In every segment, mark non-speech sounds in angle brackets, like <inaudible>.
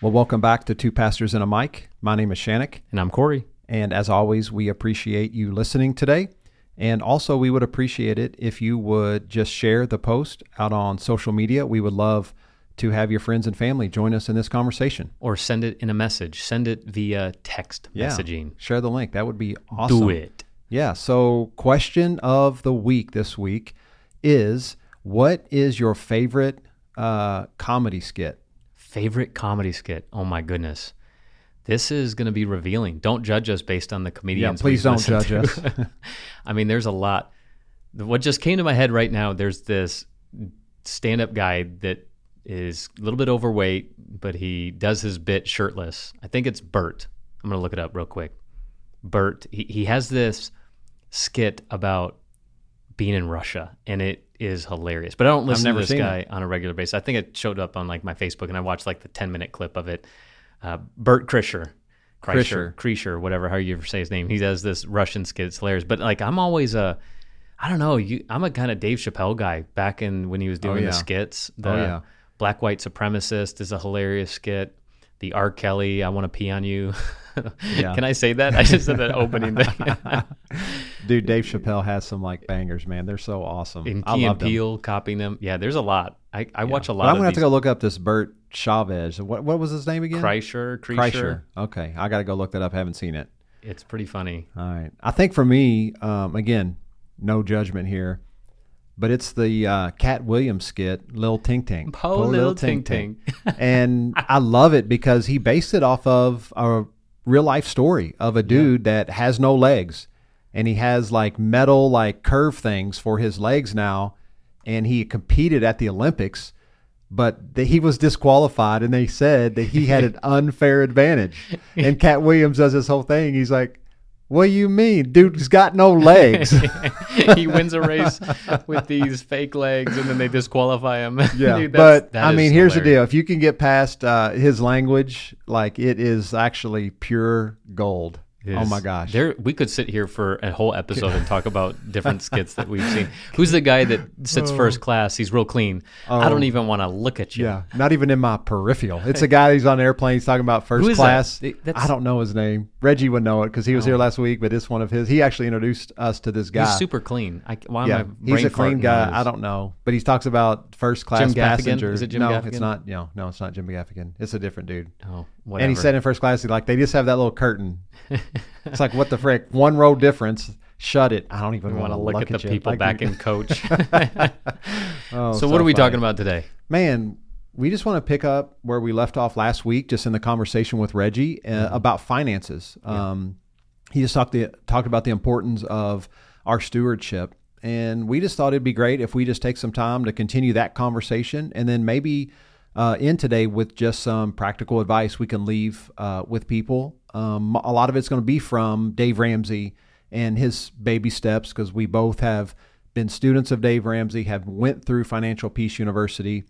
Well, welcome back to Two Pastors and a Mic. My name is Shannick. And I'm Corey. And as always, we appreciate you listening today. And also, we would appreciate it if you would just share the post out on social media. We would love to have your friends and family join us in this conversation. Or send it in a message. Send it via text Yeah. messaging. Share the link. That would be awesome. Do it. Yeah. So, question of the week this week is what is your favorite uh, comedy skit? Favorite comedy skit? Oh my goodness. This is going to be revealing. Don't judge us based on the comedians. Yeah, please don't judge to. <laughs> <laughs> I mean, there's a lot. What just came to my head right now, there's this stand up guy that is a little bit overweight, but he does his bit shirtless. I think it's Bert. I'm going to look it up real quick. Bert, he, he has this skit about being in Russia, and it is hilarious. But I don't listen to this guy on a regular basis. I think it showed up on like my Facebook, and I watched like the 10 minute clip of it. Uh, Bert Krischer. Krischer. Krischer, Krischer, whatever, how you ever say his name. He does this Russian skit. It's hilarious. But like, I'm always a, I don't know, you, I'm a kind of Dave Chappelle guy back in when he was doing Oh, yeah. the skits. The Oh, yeah. Black White Supremacist is a hilarious skit. The R. Kelly, I want to pee on you. <laughs> Yeah. Can I say that? I just said that opening thing. <laughs> Dude, Dave Chappelle has some like bangers, man. They're so awesome. and I Key love and them. Peele copying them. Yeah, there's a lot. I, I watch a But lot I'm gonna have these. to go look up this Bert Chavez. What what was his name again? Kreischer, Kreischer. Kreischer. Okay, I got to go look that up. haven't seen it. It's pretty funny. All right. I think for me, um, again, no judgment here, but it's the uh, Katt Williams skit, Lil Ting Ting. <laughs> Po Lil Ting Ting. <laughs> and I love it because he based it off of a real life story of a dude that has no legs, and he has like metal like curve things for his legs now, and he competed at the Olympics. But that he was disqualified, and they said that he had an <laughs> unfair advantage. And Katt Williams does this whole thing. He's like, "What do you mean, dude's got no legs?" <laughs> he wins a race with these fake legs, and then they disqualify him. Yeah, <laughs> Dude, but I mean, here's the deal: if you can get past uh, his language, like it is actually pure gold. Oh my gosh! There, we could sit here for a whole episode and <laughs> talk about different skits that we've seen. Who's the guy that sits first oh. class? He's real clean. I don't oh. even want to look at you. Oh. yeah, not even in my peripheral. It's a <laughs> guy who's on an airplane. He's talking about first is that? class. Th- that's- I don't know his name. Reggie would know it because he was here oh. last week. But it's one of his. He actually introduced us to this guy. He's super clean. I, why yeah, am I he's a clean guy. I don't know, but he talks about first class passenger. Is it Jim no, Gaffigan? it's not. No, no, it's not Jim Gaffigan. It's a different dude. Oh, whatever. And he said in first class, he like they just have that little curtain. <laughs> <laughs> it's like what the frick, one row difference. Shut it. I don't even want to look, at the you. people back in coach. <laughs> oh, so, what are we funny. talking about today? Man, we just want to pick up where we left off last week, just in the conversation with Reggie uh, Mm-hmm. about finances. Um, he just talked the, talked about the importance of our stewardship, and we just thought it'd be great if we just take some time to continue that conversation, and then maybe uh, in today with just some practical advice we can leave uh, with people. Um, a lot of it's going to be from Dave Ramsey and his baby steps because we both have been students of Dave Ramsey, have went through Financial Peace University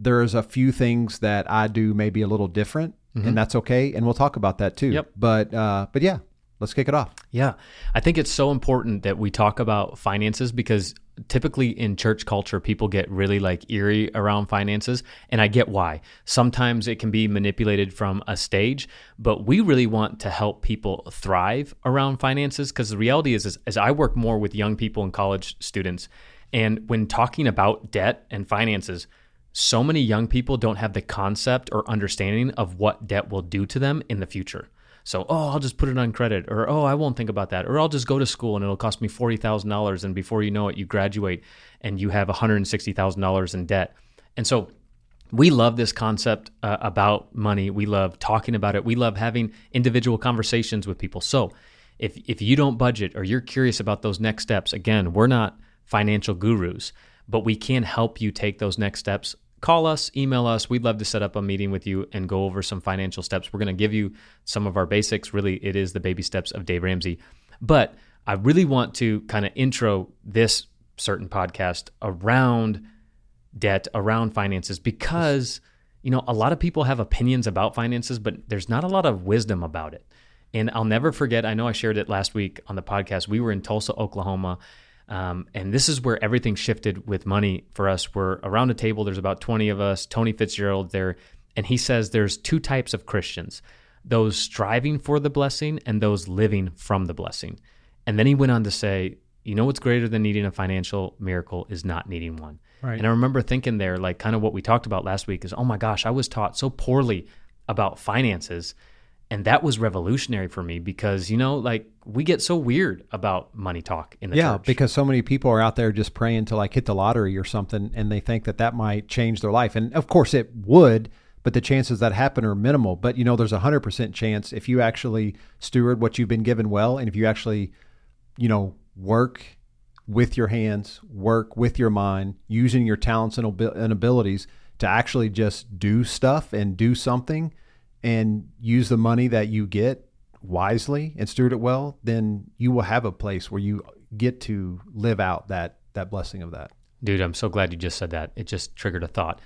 there's a few things that I do maybe a little different, and that's okay. And we'll talk about that too. Yep. But uh, but yeah, let's kick it off. Yeah. I think it's so important that we talk about finances because typically in church culture, people get really like eerie around finances. And I get why. Sometimes it can be manipulated from a stage, but we really want to help people thrive around finances because the reality is, is, is I work more with young people and college students. And when talking about debt and finances, so many young people don't have the concept or understanding of what debt will do to them in the future. So, oh, I'll just put it on credit, or oh, I won't think about that, or I'll just go to school and it'll cost me forty thousand dollars, and before you know it, you graduate and you have one hundred and sixty thousand dollars in debt. And so, we love this concept uh, about money. We love talking about it. We love having individual conversations with people. So, if if you don't budget or you're curious about those next steps, again, we're not financial gurus, but we can help you take those next steps. Call us, email us. We'd love to set up a meeting with you and go over some financial steps. We're going to give you some of our basics. Really, it is the baby steps of Dave Ramsey. But I really want to kind of intro this certain podcast around debt, around finances, because you know a lot of people have opinions about finances, but there's not a lot of wisdom about it. And I'll never forget. I know I shared it last week on the podcast. We were in Tulsa, Oklahoma, um, and this is where everything shifted with money for us. We're around a table. There's about 20 of us. Tony Fitzgerald there. And he says there's two types of Christians those striving for the blessing and those living from the blessing. And then he went on to say, you know what's greater than needing a financial miracle is not needing one. Right. And I remember thinking there, like kind of what we talked about last week is, oh my gosh, I was taught so poorly about finances. And that was revolutionary for me because, you know, like we get so weird about money talk in the yeah, church. because so many people are out there just praying to like hit the lottery or something, and they think that that might change their life. And of course, it would, but the chances that happen are minimal. But you know, there's a hundred percent chance if you actually steward what you've been given well, and if you actually, you know, work with your hands, work with your mind, using your talents and, abil- and abilities to actually just do stuff and do something, and use the money that you get wisely and steward it well, then you will have a place where you get to live out that that blessing of that. Dude, I'm so glad you just said that. It just triggered a thought.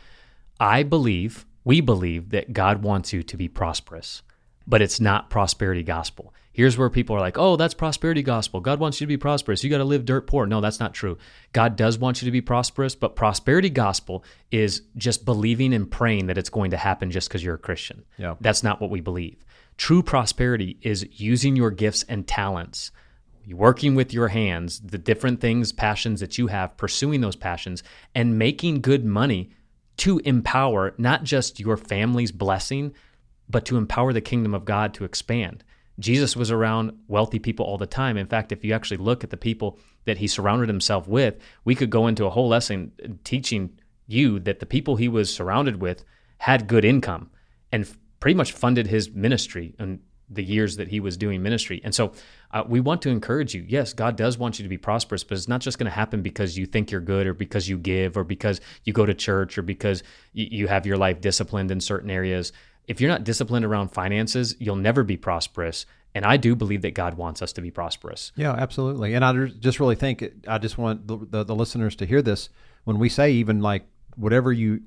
I believe, we believe that God wants you to be prosperous, but it's not prosperity gospel. Here's where people are like, oh, that's prosperity gospel. God wants you to be prosperous. You got to live dirt poor. No, that's not true. God does want you to be prosperous, but prosperity gospel is just believing and praying that it's going to happen just because you're a Christian. Yeah. That's not what we believe. True prosperity is using your gifts and talents working with your hands, the different things, passions that you have, pursuing those passions, and making good money to empower not just your family's blessing, but to empower the kingdom of God to expand. Jesus was around wealthy people all the time. In fact, if you actually look at the people that he surrounded himself with, we could go into a whole lesson teaching you that the people he was surrounded with had good income and pretty much funded his ministry and the years that he was doing ministry. And so uh, we want to encourage you. Yes, God does want you to be prosperous, but it's not just going to happen because you think you're good or because you give or because you go to church or because you, you have your life disciplined in certain areas. If you're not disciplined around finances, you'll never be prosperous. And I do believe that God wants us to be prosperous. Yeah, absolutely. And I just really think I just want the, the, the listeners to hear this when we say even like whatever you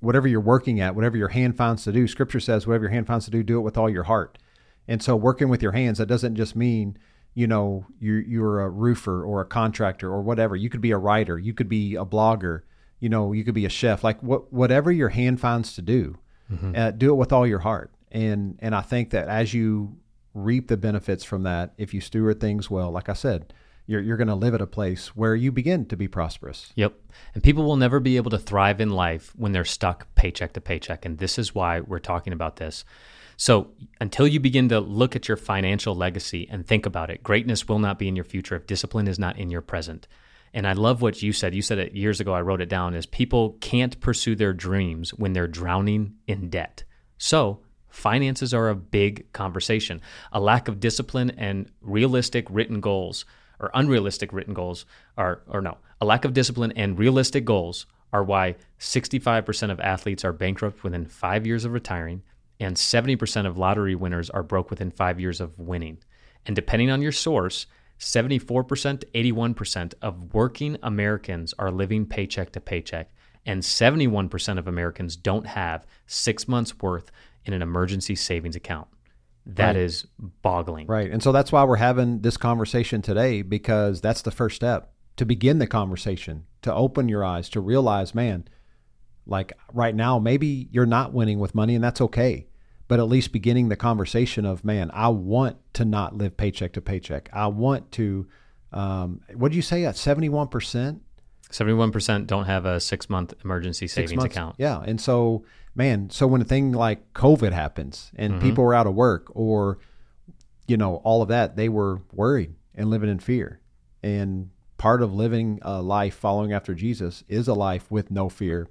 whatever you're working at, whatever your hand finds to do, scripture says whatever your hand finds to do, do it with all your heart. And so working with your hands, that doesn't just mean, you know, you're, you're a roofer or a contractor or whatever. You could be a writer, you could be a blogger, you know, you could be a chef, like what, whatever your hand finds to do, mm-hmm. uh, do it with all your heart. And, and I think that as you reap the benefits from that, if you steward things well, like I said, you're, you're going to live at a place where you begin to be prosperous. Yep. And people will never be able to thrive in life when they're stuck paycheck to paycheck. And this is why we're talking about this. So, until you begin to look at your financial legacy and think about it, greatness will not be in your future if discipline is not in your present. And I love what you said. You said it years ago. I wrote it down is people can't pursue their dreams when they're drowning in debt. So, finances are a big conversation. A lack of discipline and realistic written goals or unrealistic written goals are or no, a lack of discipline and realistic goals are why 65% of athletes are bankrupt within 5 years of retiring and 70% of lottery winners are broke within five years of winning. And depending on your source, 74% to 81% of working Americans are living paycheck to paycheck, and 71% of Americans don't have six months' worth in an emergency savings account. That right. is boggling. Right. And so that's why we're having this conversation today because that's the first step to begin the conversation, to open your eyes, to realize, man, like right now, maybe you're not winning with money, and that's okay. But at least beginning the conversation of, man, I want to not live paycheck to paycheck. I want to. Um, what did you say? At seventy one percent. Seventy-one percent don't have a six-month emergency savings months, account. Yeah, and so, man, so when a thing like COVID happens and mm-hmm. people are out of work, or you know, all of that, they were worried and living in fear. And part of living a life following after Jesus is a life with no fear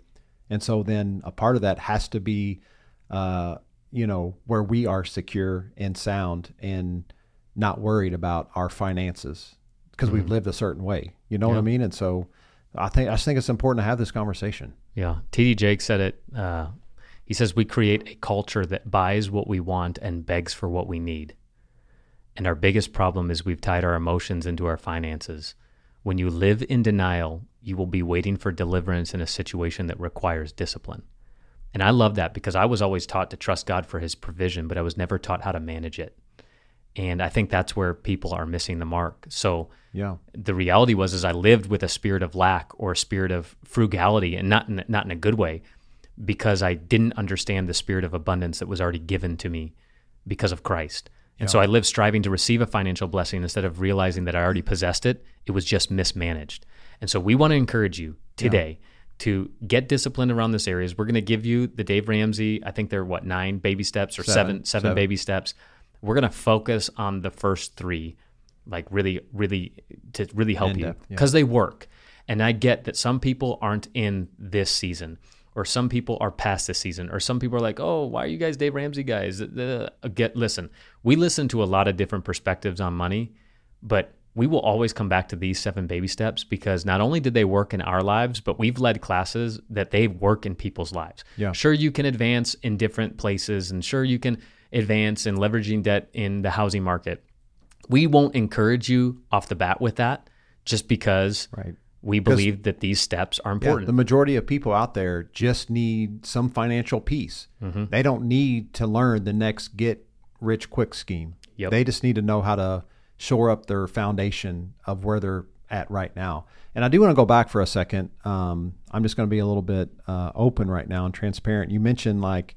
and so then a part of that has to be, uh, you know, where we are secure and sound and not worried about our finances because mm-hmm. we've lived a certain way. You know yeah. what I mean? And so I think I just think it's important to have this conversation. Yeah, TD Jake said it. Uh, he says we create a culture that buys what we want and begs for what we need. And our biggest problem is we've tied our emotions into our finances. When you live in denial, you will be waiting for deliverance in a situation that requires discipline. And I love that because I was always taught to trust God for his provision, but I was never taught how to manage it. And I think that's where people are missing the mark. So yeah. the reality was is I lived with a spirit of lack or a spirit of frugality and not in, not in a good way, because I didn't understand the spirit of abundance that was already given to me because of Christ. And so I lived striving to receive a financial blessing instead of realizing that I already possessed it. It was just mismanaged. And so we want to encourage you today to get disciplined around this areas. We're going to give you the Dave Ramsey, I think they're what, nine baby steps or seven, Seven. seven baby steps. We're going to focus on the first three, like really, really, to really help In you depth, yeah. because they work. And I get that some people aren't in this season, or some people are past this season, or some people are like, "Oh, why are you guys Dave Ramsey guys?" Uh, Get listen. We listen to a lot of different perspectives on money, but we will always come back to these seven baby steps because not only did they work in our lives, but we've led classes that they work in people's lives. Yeah. Sure, you can advance in different places, and sure, you can advance in leveraging debt in the housing market. We won't encourage you off the bat with that just because Right. we believe that these steps are important. Yeah, the majority of people out there just need some financial peace. Mm-hmm. They don't need to learn the next get rich quick scheme. Yep. They just need to know how to shore up their foundation of where they're at right now. And I do want to go back for a second. Um, I'm just going to be a little bit uh, open right now and transparent. You mentioned like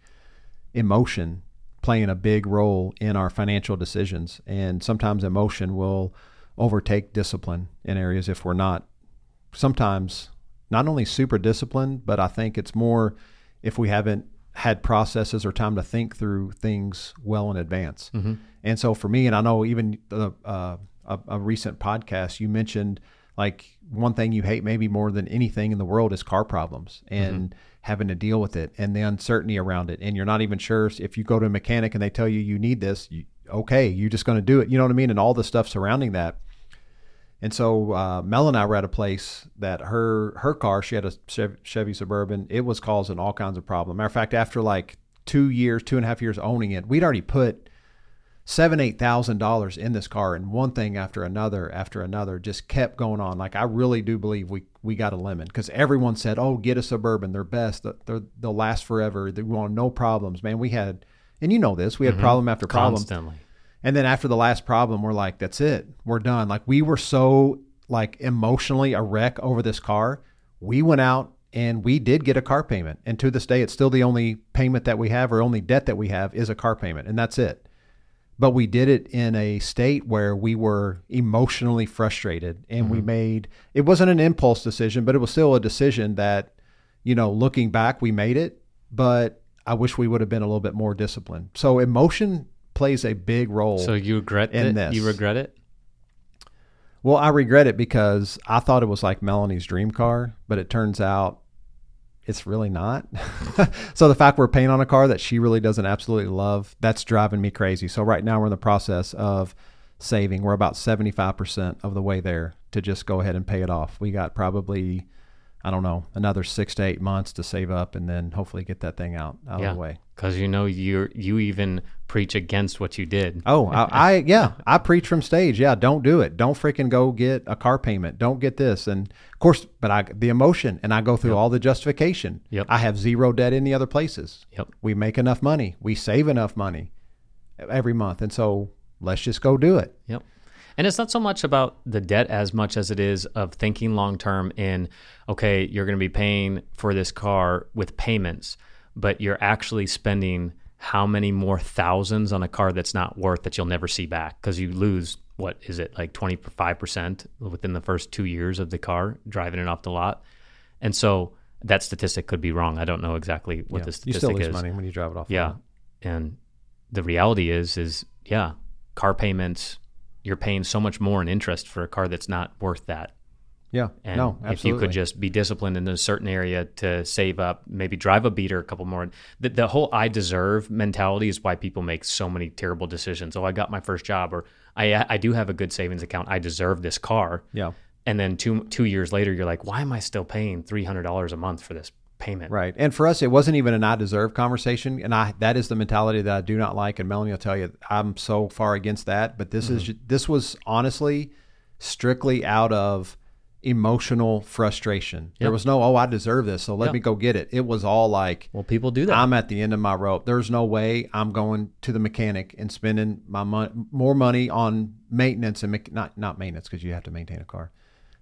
emotion playing a big role in our financial decisions, and sometimes emotion will overtake discipline in areas if we're not sometimes not only super disciplined, but I think it's more if we haven't had processes or time to think through things well in advance. Mm-hmm. And so for me, and I know even the, uh, a, a recent podcast, you mentioned like one thing you hate maybe more than anything in the world is car problems and mm-hmm. having to deal with it and the uncertainty around it. And you're not even sure if you go to a mechanic and they tell you you need this, you, okay, you're just going to do it. You know what I mean? And all the stuff surrounding that. And so uh, Mel and I were at a place that her her car, she had a Chevy Suburban, it was causing all kinds of problems. Matter of fact, after like two years, two and a half years owning it, we'd already put seven, eight thousand dollars in this car, and one thing after another after another just kept going on. Like I really do believe we we got a lemon because everyone said, "Oh, get a Suburban, they're best, they're, they'll last forever, they want no problems." Man, we had, and you know this, we had problem after problem. Constantly. And then after the last problem, we're like, that's it. We're done. Like we were so like emotionally a wreck over this car. We went out and we did get a car payment. And to this day, it's still the only payment that we have or only debt that we have is a car payment. And that's it. But we did it in a state where we were emotionally frustrated and we mm-hmm. made it wasn't an impulse decision, but it was still a decision that, you know, looking back, we made it. But I wish we would have been a little bit more disciplined. So emotion plays a big role. So you regret in it? this. You regret it? Well, I regret it because I thought it was like Melanie's dream car, but it turns out it's really not. <laughs> so the fact we're paying on a car that she really doesn't absolutely love, that's driving me crazy. So right now we're in the process of saving. We're about 75% of the way there to just go ahead and pay it off. We got probably I don't know, another 6 to 8 months to save up and then hopefully get that thing out out Yeah. of the way. Because you know you you even preach against what you did. Oh, I, <laughs> I yeah, I preach from stage. Yeah, don't do it. Don't freaking go get a car payment. Don't get this. And of course, but I the emotion and I go through all the justification. Yep. I have zero debt in the other places. Yep. We make enough money. We save enough money every month, and so let's just go do it. Yep. And it's not so much about the debt as much as it is of thinking long term in, okay, you're going to be paying for this car with payments, but you're actually spending how many more thousands on a car that's not worth that you'll never see back because you lose, what is it, like 25% within the first two years of the car driving it off the lot. And so that statistic could be wrong. I don't know exactly what Yeah. the you statistic still lose is. money when you drive it off. the Yeah. And the reality is, is yeah, car payments, you're paying so much more in interest for a car that's not worth that. yeah. And no, if you could just be disciplined in a certain area to save up, maybe drive a beater a couple more. The, the whole I deserve mentality is why people make so many terrible decisions. Oh, I got my first job, or I, I do have a good savings account. I deserve this car. yeah. And then two, two years later, you're like, why am I still paying $300 a month for this payment? Right. And for us, it wasn't even an I deserve conversation. And I that is the mentality that I do not like. And Melanie will tell you, I'm so far against that. But this is mm-hmm. this was honestly strictly out of emotional frustration. There was no, oh, I deserve this, so let Yep. me go get it. It was all like Well, people do that. I'm at the end of my rope. There's no way I'm going to the mechanic and spending my money, more money on maintenance and mech- not not maintenance because you have to maintain a car.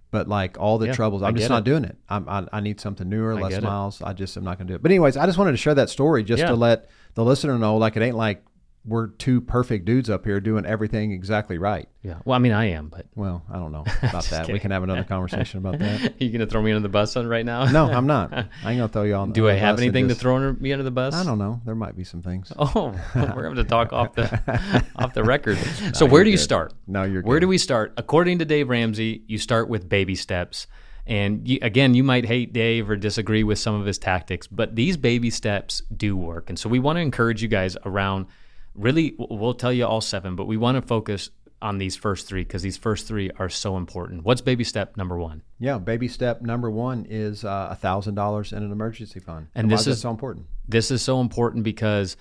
But like all the Yeah, troubles, I'm just not it. doing it. I'm, I, I need something newer, I less get it. miles. I just am not going to do it. But anyways, I just wanted to share that story just Yeah. to let the listener know, like it ain't like we're two perfect dudes up here doing everything exactly right. Yeah. Well, I mean, I am, but Well, I don't know <laughs> about that. We can have another <laughs> conversation about that. <laughs> you gonna throw me under the bus on right now? No, I'm not. I ain't gonna throw you on. Do on I the have anything just- to throw under, me under the bus? I don't know. There might be some things. Oh, we're going to talk off the off the record. So where do you good. start? No, you're Where good. do we start? According to Dave Ramsey, you start with baby steps. And you, again, you might hate Dave or disagree with some of his tactics, but these baby steps do work. And so we want to encourage you guys around really, we'll tell you all seven, but we want to focus on these first three because these first three are so important. What's baby step number one? Yeah, baby step number one is uh, a thousand dollars in an emergency fund. And why this is so important. This is so important because,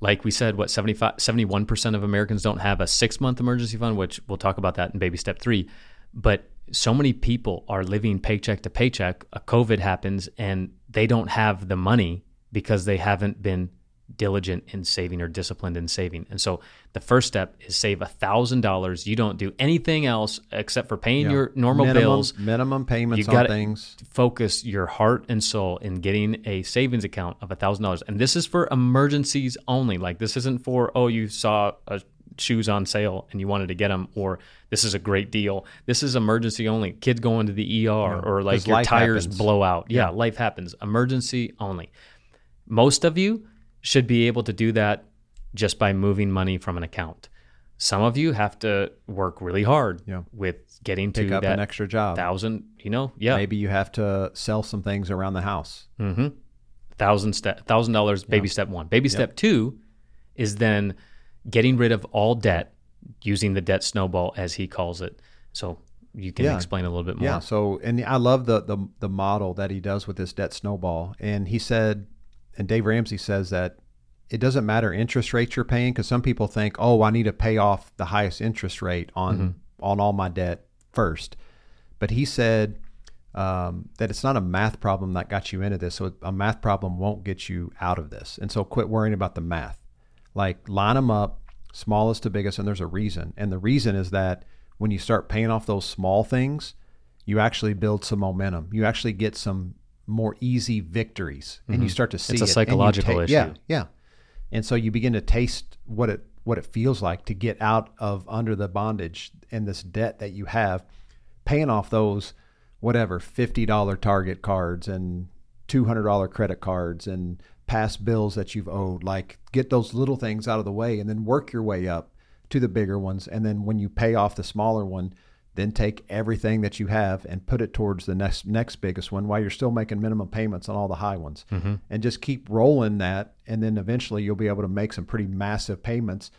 like we said, what 75, 71% of Americans don't have a six month emergency fund, which we'll talk about that in baby step three. But so many people are living paycheck to paycheck. A COVID happens and they don't have the money because they haven't been diligent in saving or disciplined in saving. And so the first step is save a thousand dollars. You don't do anything else except for paying Yeah. your normal minimum, bills minimum payments You on things. focus your heart and soul in getting a savings account of a $1,000. And this is for emergencies only. Like, this isn't for, oh, you saw a shoes on sale and you wanted to get them, or this is a great deal. This is emergency only. Kids going to the ER, or like your tires happens. blow out. Yeah, life happens. Emergency only. Most of you should be able to do that just by moving money from an account. Some of you have to work really hard Yeah. with getting Pick to up that an extra job. thousand, you know, yeah, Maybe you have to sell some things around the house. Mm-hmm. Thousand step, thousand dollars. Baby step one. Baby step two is then getting rid of all debt using the debt snowball, as he calls it. So you can Yeah. explain a little bit more. Yeah. So, and I love the, the the model that he does with this debt snowball. And he said, and Dave Ramsey says that it doesn't matter interest rates you're paying because some people think, oh, I need to pay off the highest interest rate on Mm-hmm. on all my debt first. But he said um, that it's not a math problem that got you into this. So a math problem won't get you out of this. And so quit worrying about the math. Like line them up, smallest to biggest, and there's a reason. And the reason is that when you start paying off those small things, you actually build some momentum. You actually get some more easy victories, and you start to see Mm-hmm. It's a it, psychological ta- issue. Yeah, yeah. And so you begin to taste what it what it feels like to get out of under the bondage and this debt that you have, paying off those whatever fifty dollar Target cards and two hundred dollar credit cards and past bills that you've owed. Like get those little things out of the way and then work your way up to the bigger ones. And then when you pay off the smaller one, then take everything that you have and put it towards the next next biggest one while you're still making minimum payments on all the high ones. Mm-hmm. And just keep rolling that and then eventually you'll be able to make some pretty massive payments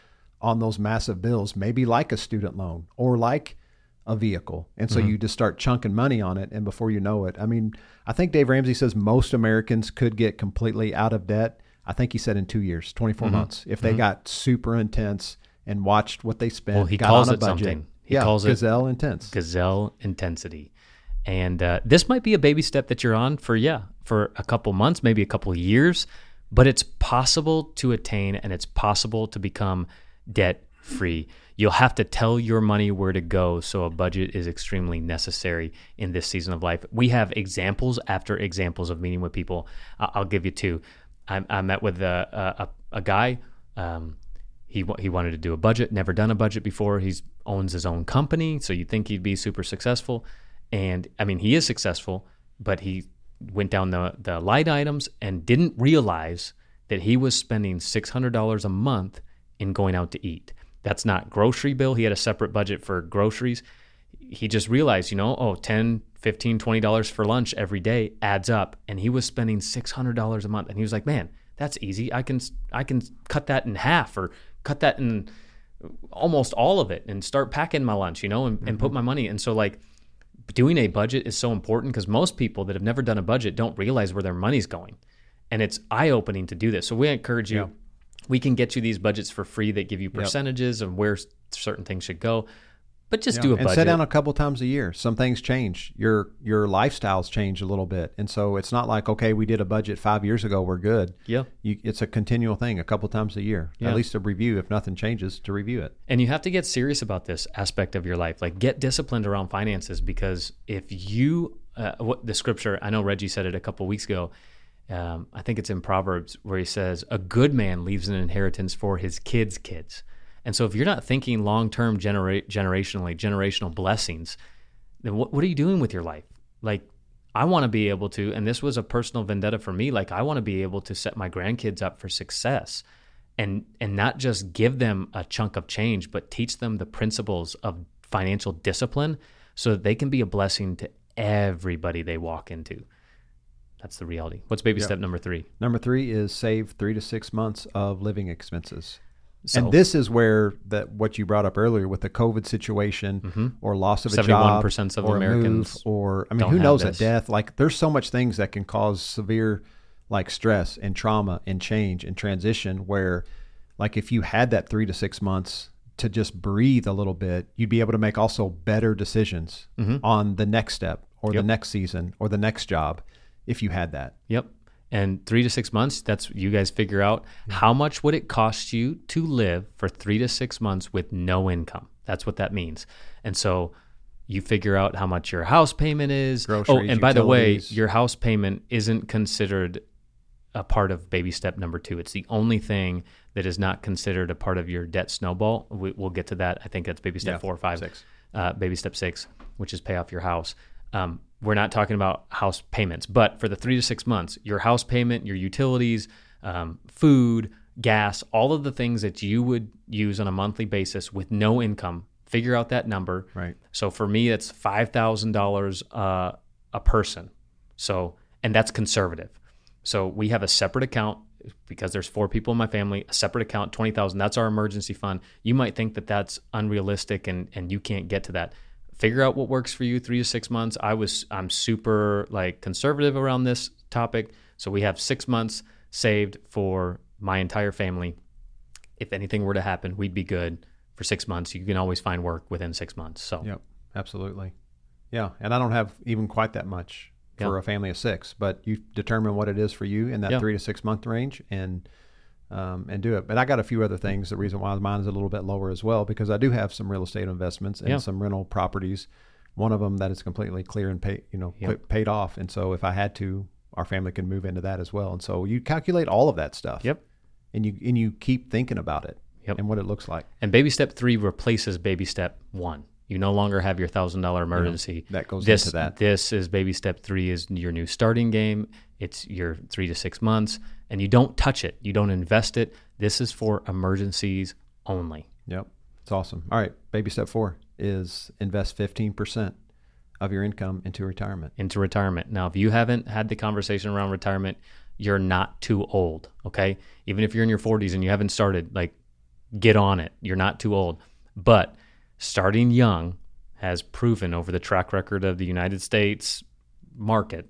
on those massive bills, maybe like a student loan or like a vehicle. And so mm-hmm. you just start chunking money on it and before you know it. I mean, I think Dave Ramsey says most Americans could get completely out of debt. I think he said in 2 years, 24 mm-hmm. months if they got super intense and watched what they spent, Well, he got calls on a it budget. something. He yeah, calls it gazelle intense. Gazelle intensity. And uh, this might be a baby step that you're on for, yeah, for a couple months, maybe a couple years, but it's possible to attain and it's possible to become debt free. You'll have to tell your money where to go, so a budget is extremely necessary in this season of life. We have examples after examples of meeting with people. I'll give you two. I, I met with a, a, a guy. Um, he he wanted to do a budget, never done a budget before. He's owns his own company, so you'd think he'd be super successful. And I mean, he is successful, but he went down the the light items and didn't realize that he was spending six hundred dollars a month in going out to eat. That's not grocery bill. He had a separate budget for groceries. He just realized, you know, oh, 10, 15, 20 dollars for lunch every day adds up and he was spending $600 a month and he was like, "Man, that's easy. I can I can cut that in half or cut that in almost all of it and start packing my lunch, you know, and, and put mm-hmm. my money. And so like doing a budget is so important because most people that have never done a budget don't realize where their money's going. And it's eye opening to do this. So we encourage you. We can get you these budgets for free that give you percentages of where certain things should go. But just Yeah, do a and budget. sit down a couple times a year. Some things change. Your your lifestyles change a little bit, and so it's not like okay, we did a budget five years ago, we're good. yeah. You, it's a continual thing, a couple times a year, Yeah. at least a review. If nothing changes, to review it. And you have to get serious about this aspect of your life. Like, get disciplined around finances because if you, uh, what the scripture, I know Reggie said it a couple weeks ago. Um, I think it's in Proverbs where he says, "A good man leaves an inheritance for his kids' kids." And so, if you're not thinking long term, genera- generationally, generational blessings, then what, what are you doing with your life? Like, I want to be able to, and this was a personal vendetta for me. Like, I want to be able to set my grandkids up for success and and not just give them a chunk of change, but teach them the principles of financial discipline so that they can be a blessing to everybody they walk into. That's the reality. What's baby step number three? Number three is save three to six months of living expenses. So and this is where that what you brought up earlier with the COVID situation or loss of a 71% job, of or Americans move, or I mean, who knows this. a death? Like, there's so much things that can cause severe, like stress and trauma and change and transition. Where, like, if you had that three to six months to just breathe a little bit, you'd be able to make also better decisions on the next step or Mm-hmm. Yep. the next season or the next job if you had that. Yep. And three to six months, that's you guys figure out how much would it cost you to live for three to six months with no income. That's what that means. And so you figure out how much your house payment is. oh, Groceries, and by the way, your house payment isn't considered a part of baby step number two. It's the only thing that is not considered a part of your debt snowball. We, we'll get to that. I think that's baby step Yeah, four or five. six. Uh, baby step six, which is pay off your house. Um, we're not talking about house payments, but for the three to six months, your house payment, your utilities, um, food, gas, all of the things that you would use on a monthly basis with no income, figure out that number. Right. So for me, it's five thousand dollars uh, a person. So and that's conservative. So we have a separate account because there's four people in my family. A separate account, twenty thousand. That's our emergency fund. You might think that that's unrealistic and and you can't get to that. Figure out what works for you. Three to six months. I was I'm super like conservative around this topic. So we have six months saved for my entire family. If anything were to happen, we'd be good for six months. You can always find work within six months. So Yep, absolutely. Yeah, and I don't have even quite that much for Yeah. a family of six, but you determine what it is for you in that Yeah. three to six month range, and um, and do it. But I got a few other things. The reason why mine is a little bit lower as well because I do have some real estate investments and Yeah. some rental properties. One of them that is completely clear and paid, you know, Yep. pa- paid off, and so if I had to, our family can move into that as well. And so you calculate all of that stuff. Yep. And you and you keep thinking about it Yep. and what it looks like. And baby step three replaces baby step one. You no longer have your thousand dollar emergency. that goes this, into that. This is baby step three is your new starting game. It's your three to six months, and you don't touch it. You don't invest it. This is for emergencies only. Yep. It's awesome. All right. Baby step four is invest 15% of your income into retirement. into retirement. Now, if you haven't had the conversation around retirement, you're not too old, okay? Even if you're in your 40s and you haven't started, like get on it. You're not too old. But starting young has proven over the track record of the United States market,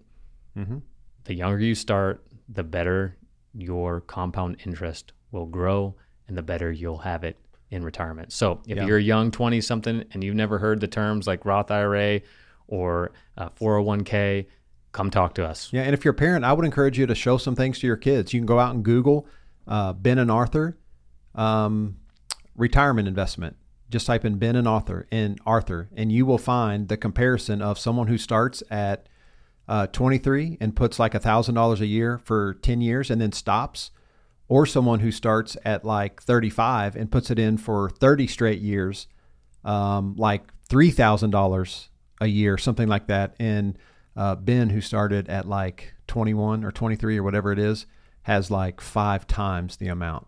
Mm-hmm. the younger you start, the better your compound interest will grow and the better you'll have it in retirement. So if Yeah. you're a young 20 something and you've never heard the terms like Roth IRA or uh, 401k, come talk to us. Yeah. And if you're a parent, I would encourage you to show some things to your kids. You can go out and Google uh, Ben and Arthur um, retirement investment. Just type in Ben and Arthur and Arthur, and you will find the comparison of someone who starts at uh, 23 and puts like a thousand dollars a year for 10 years and then stops, or someone who starts at like 35 and puts it in for 30 straight years, um, like three thousand dollars a year, something like that. And uh, Ben, who started at like 21 or 23 or whatever it is, has like five times the amount.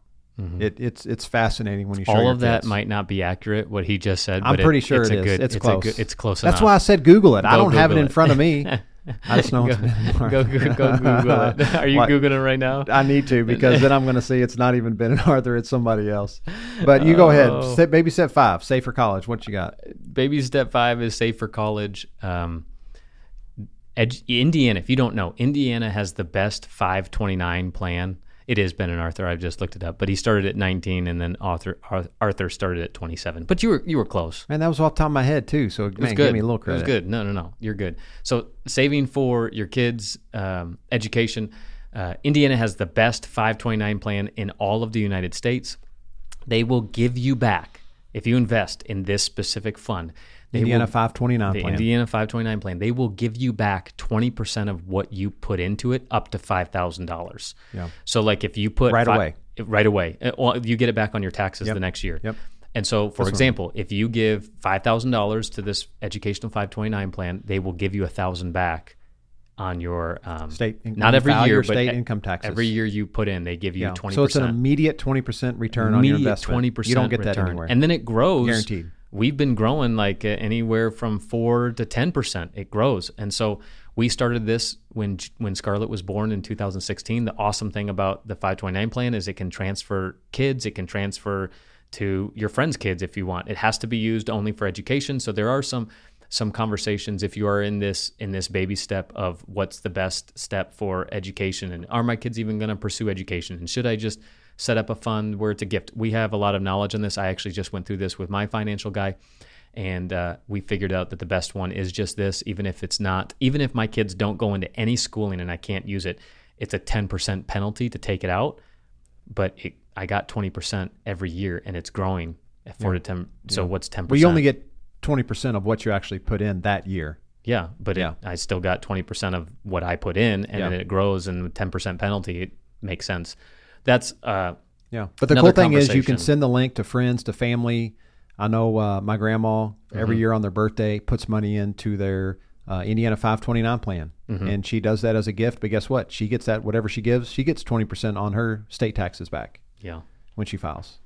It, it's it's fascinating when you show Mm-hmm. All of that kids. might not be accurate what he just said. I'm but pretty it, sure it's it a is. Good, It's a close. good- it's close enough. That's enough. why I said Google it. I don't have it in front of me. <laughs> I just know go, it's go, go, go Google it. <laughs> Are you What? googling it right now? I need to because <laughs> then I'm going to see it's not even Ben and Arthur. It's somebody else. But you go ahead. Oh. Set, baby step five. Save for college. What you got? baby step five is safe for college. Um, Ed, Indiana, if you don't know, Indiana has the best 529 plan. It is Ben and Arthur. I've just looked it up, but he started at 19, and then Arthur Arthur started at 27. But you were you were close. Man, that was off the top of my head too. So It was man, good. give me a little credit. It was good. No, no, no. You're good. So saving for your kids' um, education, uh, Indiana has the best 529 plan in all of the United States. They will give you back if you invest in this specific fund. They Indiana will, 529 the plan. Indiana 529 plan. They will give you back 20% of what you put into it, up to five thousand dollars. Yeah. So like if you put Right fi- away. right away, uh, well, you get it back on your taxes the next year. Yep. And so, for example, if you give five thousand dollars to this educational five twenty nine plan, they will give you a thousand back on your um, State in- not every year, but state e- income taxes. Every year you put in, they give you Yeah. twenty So it's an percent. immediate 20% return on your investment. Twenty percent. You don't get that anywhere. and then it grows. Guaranteed. We've been growing like anywhere from four to ten percent. It grows, and so we started this when when Scarlett was born in 2016. The awesome thing about the 529 plan is it can transfer kids. It can transfer to your friends' kids if you want. It has to be used only for education. So there are some some conversations if you are in this in this baby step of what's the best step for education and are my kids even going to pursue education and should I just set up a fund where it's a gift. We have a lot of knowledge on this. I actually just went through this with my financial guy, and uh, we figured out that the best one is just this. Even if it's not, even if my kids don't go into any schooling and I can't use it, it's a ten percent penalty to take it out. But it, I got twenty percent every year, and it's growing at four to ten. So what's ten percent? Well, you only get 20% of what you actually put in that year. Yeah, but Yeah. It, I still got 20% of what I put in, and Yeah. then it grows, and with 10% penalty, it makes sense. That's uh, Yeah. But the cool thing is you can send the link to friends, to family. I know uh, my grandma every Mm-hmm. year on their birthday puts money into their uh, Indiana 529 plan. Mm-hmm. And she does that as a gift. But guess what? She gets that, whatever she gives, she gets 20% on her state taxes back yeah, when she files.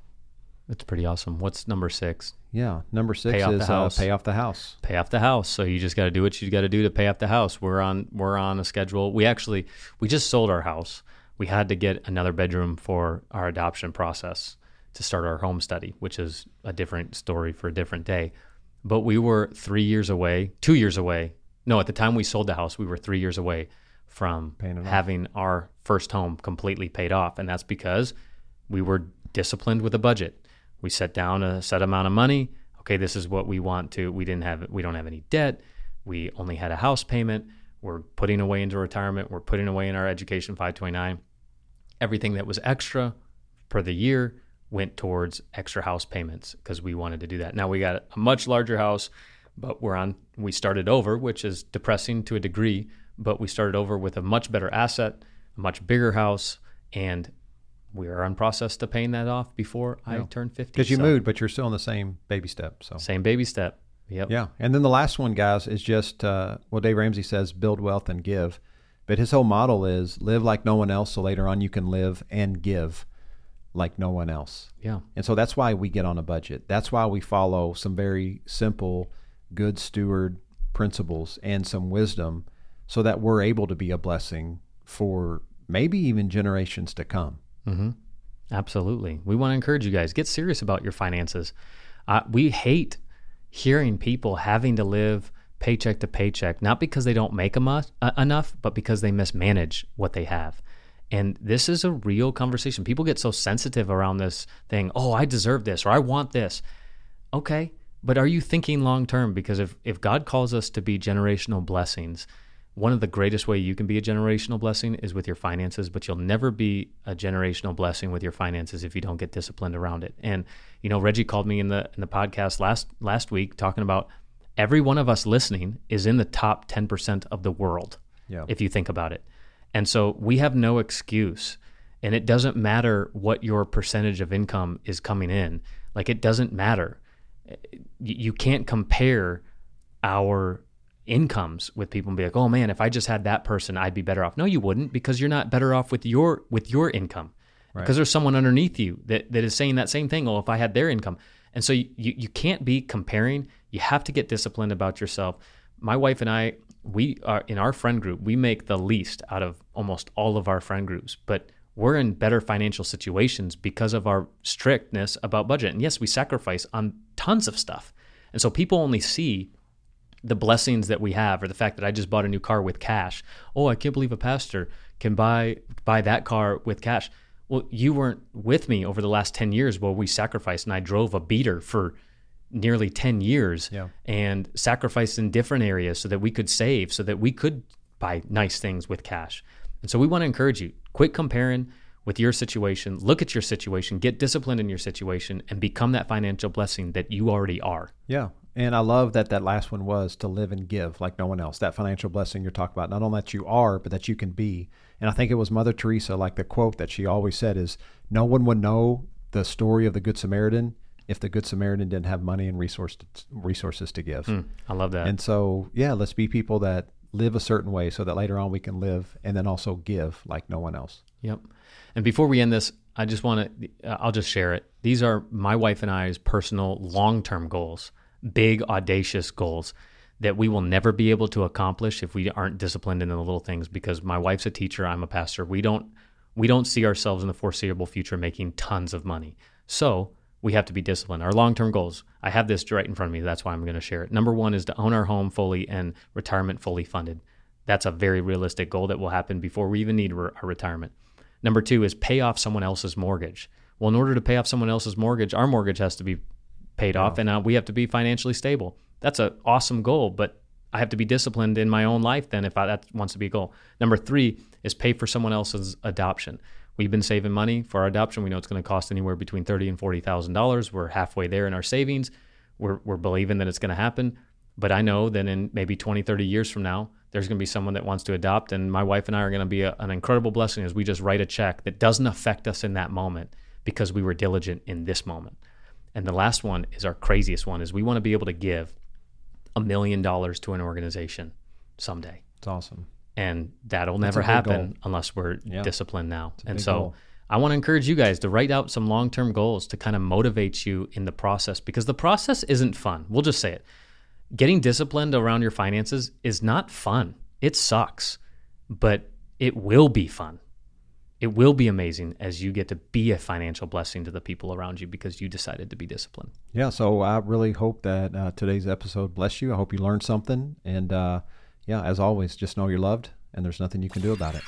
it's pretty awesome. What's number six? Yeah. Number six Pay off is uh, pay off the house. Pay off the house. So you just got to do what you got to do to pay off the house. We're on we're on a schedule. We actually we just sold our house. We had to get another bedroom for our adoption process to start our home study, which is a different story for a different day. But we were three years away, two years away. No, at the time we sold the house, we were three years away from having our first home completely paid off. And that's because we were disciplined with a budget. We set down a set amount of money. Okay, this is what we want to. We didn't have we don't have any debt. We only had a house payment. We're putting away into retirement. We're putting away in our education 529. Everything that was extra per the year went towards extra house payments because we wanted to do that. Now we got a much larger house, but we're on we started over, which is depressing to a degree, but we started over with a much better asset, a much bigger house, and we are on process to paying that off before I turn 50. Because you So, moved, but you're still in the same baby step. So Same baby step. Yep. Yeah, and then the last one, guys, is just uh, well, Dave Ramsey says, build wealth and give, but his whole model is live like no one else, so later on you can live and give like no one else. Yeah. And so that's why we get on a budget. That's why we follow some very simple, good steward principles and some wisdom, so that we're able to be a blessing for maybe even generations to come. Mm-hmm. Absolutely. We want to encourage you guys get serious about your finances. Uh, we hate hearing people having to live paycheck to paycheck, not because they don't make uh, enough, but because they mismanage what they have. And this is a real conversation. People get so sensitive around this thing. Oh, I deserve this or I want this. Okay, but are you thinking long term? Because if, if God calls us to be generational blessings, one of the greatest way you can be a generational blessing is with your finances, but you'll never be a generational blessing with your finances if you don't get disciplined around it. And you know, Reggie called me in the in the podcast last last week talking about every one of us listening is in the top 10% of the world. Yeah. If you think about it. And so we have no excuse. And it doesn't matter what your percentage of income is coming in. Like it doesn't matter. You you can't compare our incomes with people and be like, "Oh man, if I just had that person, I'd be better off." No, you wouldn't because you're not better off with your with your income. Because there's someone underneath you that, that is saying that same thing. Oh, if I had their income. And so you, you, you can't be comparing. You have to get disciplined about yourself. My wife and I, we are in our friend group, we make the least out of almost all of our friend groups, but we're in better financial situations because of our strictness about budget. And yes, we sacrifice on tons of stuff. And so people only see the blessings that we have or the fact that I just bought a new car with cash. Oh, I can't believe a pastor can buy buy that car with cash. Well, you weren't with me over the last 10 years while we sacrificed, and I drove a beater for nearly 10 years Yeah. and sacrificed in different areas so that we could save, so that we could buy nice things with cash. And so we want to encourage you quit comparing with your situation, look at your situation, get disciplined in your situation, and become that financial blessing that you already are. Yeah. And I love that that last one was to live and give like no one else. That financial blessing you're talking about, not only that you are, but that you can be. And I think it was Mother Teresa, like the quote that she always said is, no one would know the story of the Good Samaritan if the Good Samaritan didn't have money and resource resources to give. Mm, I love that. And so, yeah, let's be people that live a certain way so that later on we can live and then also give like no one else. Yep. And before we end this, I just want to, I'll just share it. These are my wife and I's personal long term goals, big, audacious goals that we will never be able to accomplish if we aren't disciplined in the little things because my wife's a teacher, I'm a pastor. We don't, we don't see ourselves in the foreseeable future making tons of money. So we have to be disciplined. Our long term goals, I have this right in front of me. That's why I'm going to share it. Number one is to own our home fully and retirement fully funded. That's a very realistic goal that will happen before we even need re- our retirement. Number two is pay off someone else's mortgage. Well, in order to pay off someone else's mortgage, our mortgage has to be paid off, and uh, we have to be financially stable. That's an awesome goal, but I have to be disciplined in my own life then if I, that wants to be a goal. Number three is pay for someone else's adoption. We've been saving money for our adoption. We know it's going to cost anywhere between thirty and forty thousand dollars. We're halfway there in our savings. We're we're believing that it's going to happen. But I know that in maybe 20, 30 years from now, there's going to be someone that wants to adopt, and my wife and I are going to be a, an incredible blessing as we just write a check that doesn't affect us in that moment because we were diligent in this moment. And the last one is our craziest one: is we want to be able to give a million dollars to an organization someday It's awesome. and that'll That's never happen goal. unless we're Yeah. disciplined now. And so goal. I want to encourage you guys to write out some long-term goals to kind of motivate you in the process because the process isn't fun. We'll just say it. Getting disciplined around your finances is not fun. It sucks, but it will be fun. It will be amazing as you get to be a financial blessing to the people around you because you decided to be disciplined. Yeah, so I really hope that uh, today's episode blessed you. I hope you learned something. And uh, yeah, as always, just know you're loved and there's nothing you can do about it.